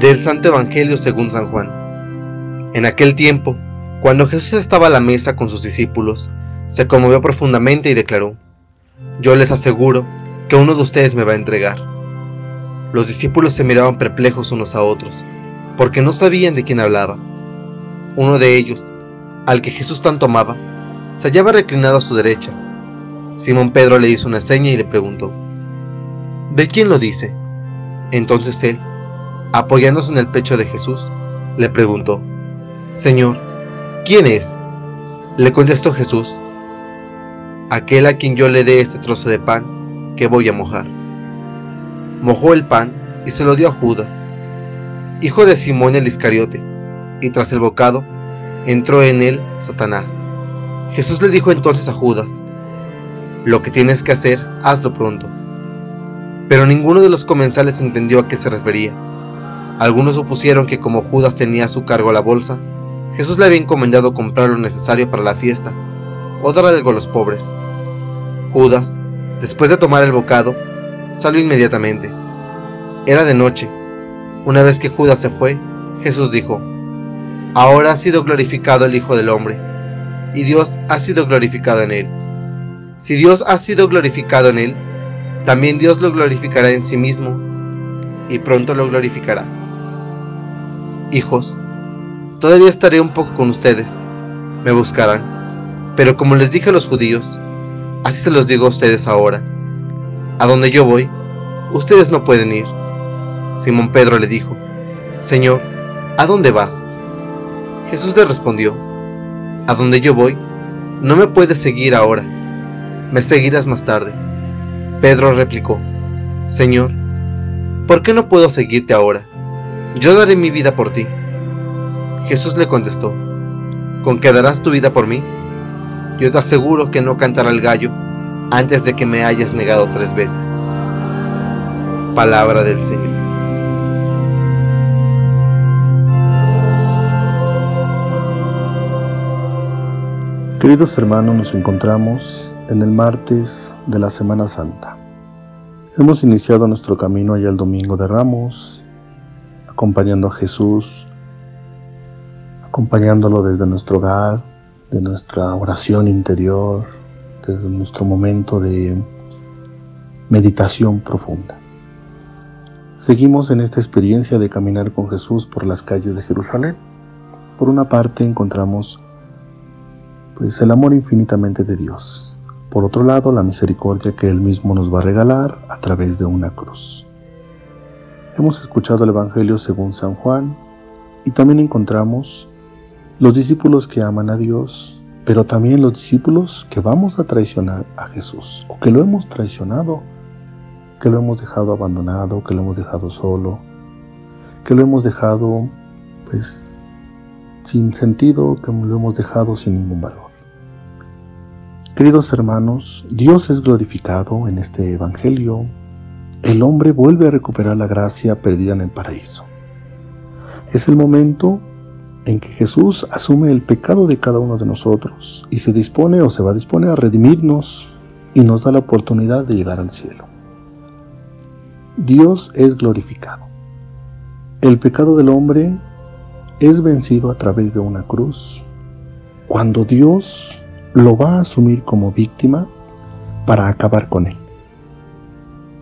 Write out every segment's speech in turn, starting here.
Del Santo Evangelio según San Juan. En aquel tiempo, cuando Jesús estaba a la mesa con sus discípulos, se conmovió profundamente y declaró, Yo les aseguro que uno de ustedes me va a entregar. Los discípulos se miraban perplejos unos a otros, porque no sabían de quién hablaba. Uno de ellos, al que Jesús tanto amaba, se hallaba reclinado a su derecha. Simón Pedro le hizo una seña y le preguntó, ¿De quién lo dice? Entonces él, apoyándose en el pecho de Jesús, le preguntó, Señor, ¿quién es? Le contestó Jesús, aquel a quien yo le dé este trozo de pan que voy a mojar. Mojó el pan y se lo dio a Judas, hijo de Simón el Iscariote, y tras el bocado entró en él Satanás. Jesús le dijo entonces a Judas, lo que tienes que hacer, hazlo pronto. Pero ninguno de los comensales entendió a qué se refería. Algunos supusieron que como Judas tenía a su cargo la bolsa, Jesús le había encomendado comprar lo necesario para la fiesta, o dar algo a los pobres. Judas, después de tomar el bocado, salió inmediatamente. Era de noche. Una vez que Judas se fue, Jesús dijo, Ahora ha sido glorificado el Hijo del Hombre, y Dios ha sido glorificado en él. Si Dios ha sido glorificado en él, también Dios lo glorificará en sí mismo y pronto lo glorificará. Hijos, todavía estaré un poco con ustedes, me buscarán, pero como les dije a los judíos, así se los digo a ustedes ahora. A donde yo voy, ustedes no pueden ir. Simón Pedro le dijo, Señor, ¿a dónde vas? Jesús le respondió, A donde yo voy, no me puedes seguir ahora, me seguirás más tarde. Pedro replicó, Señor, ¿por qué no puedo seguirte ahora? Yo daré mi vida por ti. Jesús le contestó, ¿con qué darás tu vida por mí? Yo te aseguro que no cantará el gallo antes de que me hayas negado tres veces. Palabra del Señor. Queridos hermanos, nos encontramos en el martes de la Semana Santa. Hemos iniciado nuestro camino allá el domingo de Ramos, acompañando a Jesús, acompañándolo desde nuestro hogar, de nuestra oración interior, desde nuestro momento de meditación profunda. Seguimos en esta experiencia de caminar con Jesús por las calles de Jerusalén. Por una parte encontramos pues el amor infinitamente de Dios, por otro lado, la misericordia que Él mismo nos va a regalar a través de una cruz. Hemos escuchado el Evangelio según San Juan y también encontramos los discípulos que aman a Dios, pero también los discípulos que vamos a traicionar a Jesús o que lo hemos traicionado, que lo hemos dejado abandonado, que lo hemos dejado solo, que lo hemos dejado pues sin sentido, que lo hemos dejado sin ningún valor. Queridos hermanos, Dios es glorificado en este Evangelio. El hombre vuelve a recuperar la gracia perdida en el paraíso. Es el momento en que Jesús asume el pecado de cada uno de nosotros y se dispone o se va a disponer a redimirnos y nos da la oportunidad de llegar al cielo. Dios es glorificado. El pecado del hombre es vencido a través de una cruz. Cuando Dios lo va a asumir como víctima para acabar con él.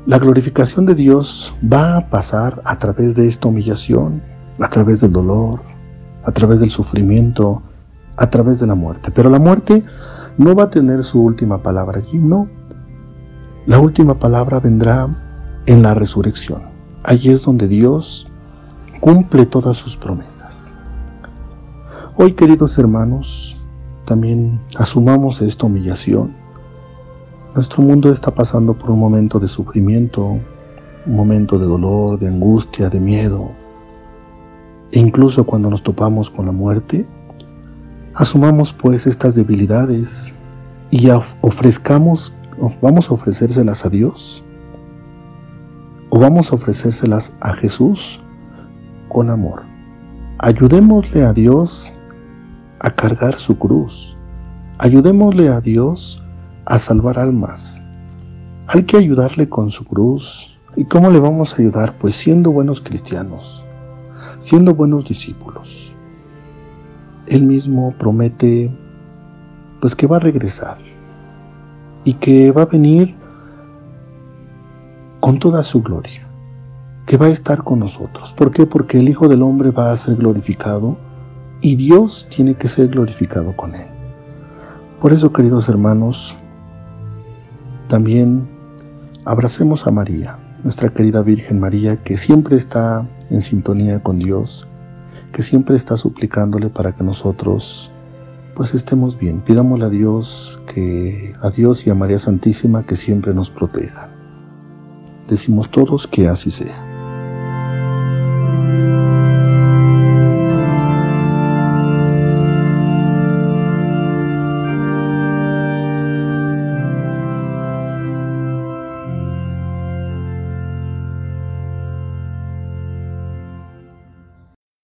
La glorificación de Dios va a pasar a través de esta humillación, a través del dolor, a través del sufrimiento, a través de la muerte. Pero la muerte no va a tener su última palabra allí, no. La última palabra vendrá en la resurrección. Allí es donde Dios cumple todas sus promesas. Hoy, queridos hermanos, también asumamos esta humillación. Nuestro mundo está pasando por un momento de sufrimiento, un momento de dolor, de angustia, de miedo. E incluso cuando nos topamos con la muerte, asumamos pues estas debilidades y ofrezcamos, vamos a ofrecérselas a Dios o vamos a ofrecérselas a Jesús con amor. Ayudémosle a Dios a cargar su cruz. Ayudémosle a Dios a salvar almas. Hay que ayudarle con su cruz. ¿Y cómo le vamos a ayudar? Pues siendo buenos cristianos, siendo buenos discípulos. Él mismo promete pues que va a regresar y que va a venir con toda su gloria, que va a estar con nosotros. ¿Por qué? Porque el Hijo del Hombre va a ser glorificado y Dios tiene que ser glorificado con él. Por eso, queridos hermanos, también abracemos a María, nuestra querida Virgen María, que siempre está en sintonía con Dios, que siempre está suplicándole para que nosotros pues estemos bien. Pidámosle a Dios que a Dios y a María Santísima que siempre nos proteja. Decimos todos que así sea.